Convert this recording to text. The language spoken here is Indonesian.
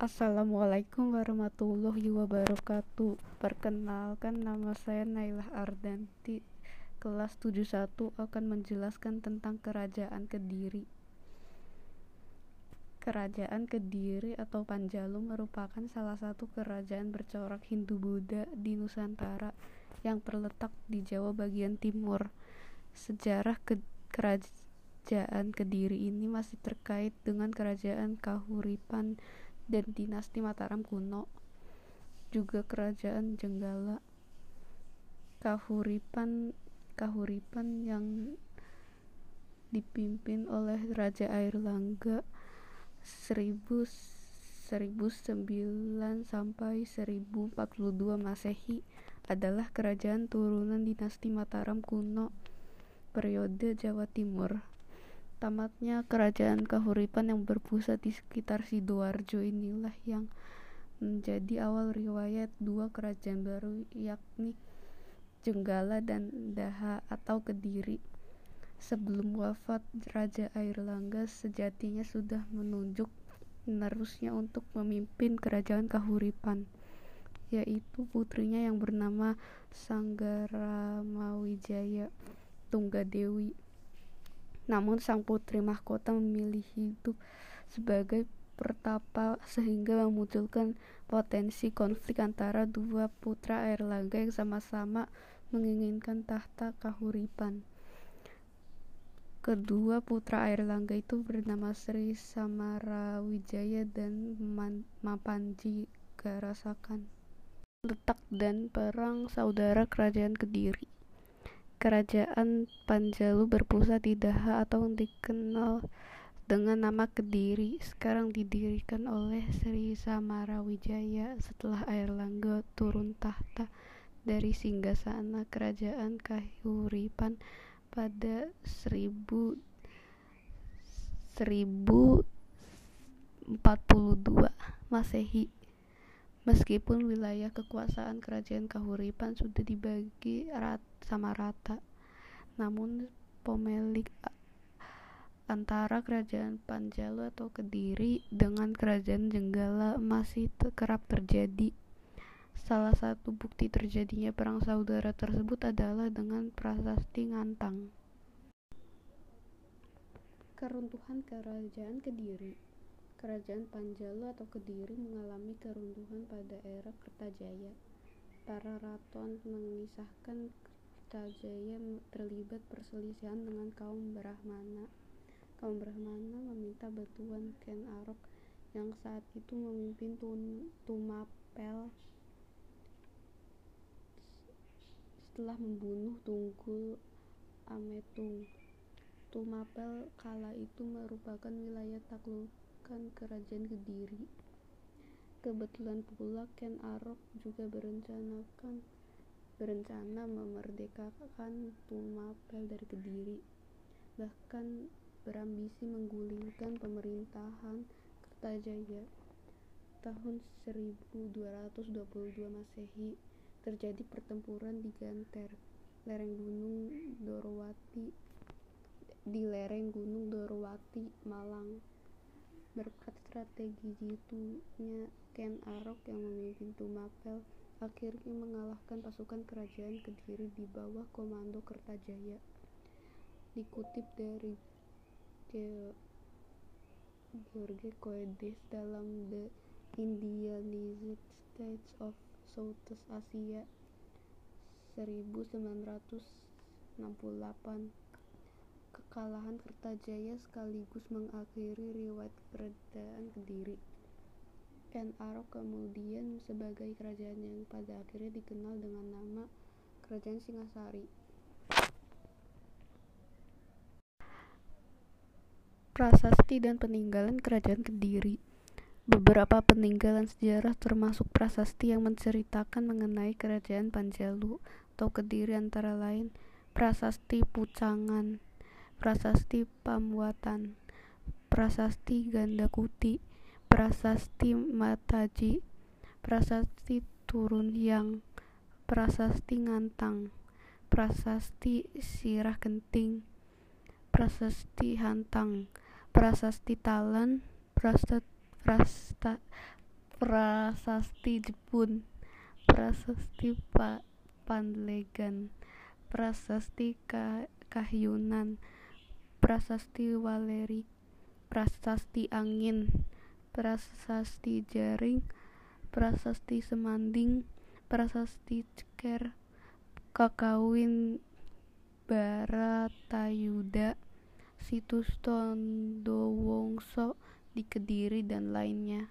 Assalamualaikum warahmatullahi wabarakatuh. Perkenalkan nama saya Nailah Ardanti. Kelas 71 akan menjelaskan tentang Kerajaan Kediri. Kerajaan Kediri atau Panjalu merupakan salah satu kerajaan bercorak Hindu-Buddha di Nusantara yang terletak di Jawa bagian timur. Sejarah ke kerajaan Kediri ini masih terkait dengan kerajaan Kahuripan dan dinasti Mataram kuno, juga kerajaan Jenggala. Kahuripan Kahuripan yang dipimpin oleh Raja Airlangga 1000 1009 sampai 1042 Masehi adalah kerajaan turunan dinasti Mataram kuno periode Jawa Timur. Tamatnya kerajaan Kahuripan yang berpusat di sekitar Sidoarjo inilah yang menjadi awal riwayat dua kerajaan baru yakni Jenggala dan Daha atau Kediri. Sebelum wafat Raja Airlangga sejatinya sudah menunjuk penerusnya untuk memimpin kerajaan Kahuripan yaitu putrinya yang bernama Sanggaramawijaya Tunggadewi. Namun sang putri mahkota memilih hidup sebagai pertapa sehingga memunculkan potensi konflik antara dua putra Airlangga yang sama-sama menginginkan tahta Kahuripan. Kedua putra Airlangga itu bernama Sri Samarawijaya dan Mapanji Garasakan. Letak dan perang saudara kerajaan Kediri Kerajaan Panjalu berpusat di Daha atau dikenal dengan nama Kediri sekarang didirikan oleh Sri Samarawijaya setelah Airlangga turun tahta dari singgasana kerajaan Kahuripan pada 1000 1042 Masehi. Meskipun wilayah kekuasaan kerajaan Kahuripan sudah dibagi rat sama rata. Namun pemilik antara kerajaan Panjalu atau Kediri dengan kerajaan Jenggala masih kerap terjadi. Salah satu bukti terjadinya perang saudara tersebut adalah dengan prasasti Ngantang. Keruntuhan Kerajaan Kediri Kerajaan Panjalu atau Kediri mengalami keruntuhan pada era Kertajaya. Para raton mengisahkan Kertajaya terlibat perselisihan dengan kaum Brahmana. Kaum Brahmana meminta bantuan Ken Arok yang saat itu memimpin Tumapel setelah membunuh Tunggul Ametung. Tumapel kala itu merupakan wilayah taklukan kerajaan Kediri. Kebetulan pula Ken Arok juga berencanakan berencana memerdekakan Tumapel dari Kediri, bahkan berambisi menggulingkan pemerintahan Kertajaya. Tahun 1222 Masehi terjadi pertempuran di Ganter, lereng Gunung Dorowati di lereng Gunung Dorowati, Malang. Berkat strategi jitunya Ken Arok yang memimpin Tumapel akhirnya mengalahkan pasukan kerajaan Kediri di bawah komando Kertajaya. Dikutip dari George Coedes dalam The Indianized States of Southeast Asia 1968 kekalahan Kertajaya sekaligus mengakhiri riwayat keberadaan Kediri. Ken Arok kemudian sebagai kerajaan yang pada akhirnya dikenal dengan nama Kerajaan Singasari. Prasasti dan peninggalan Kerajaan Kediri Beberapa peninggalan sejarah termasuk prasasti yang menceritakan mengenai Kerajaan Panjalu atau Kediri antara lain Prasasti Pucangan, Prasasti Pamuatan, Prasasti Gandakuti, Prasasti Mataji, Prasasti Turun Yang, Prasasti Ngantang, Prasasti Sirah Genting, Prasasti Hantang, Prasasti Talan, Prasasti Prasasti Jepun Prasasti pa Pandlegan Prasasti Ka Kahyunan Prasasti Waleri Prasasti Angin Prasasti Jaring Prasasti Semanding Prasasti Ceker Kakawin Baratayuda Situs Tondowongso di Kediri dan lainnya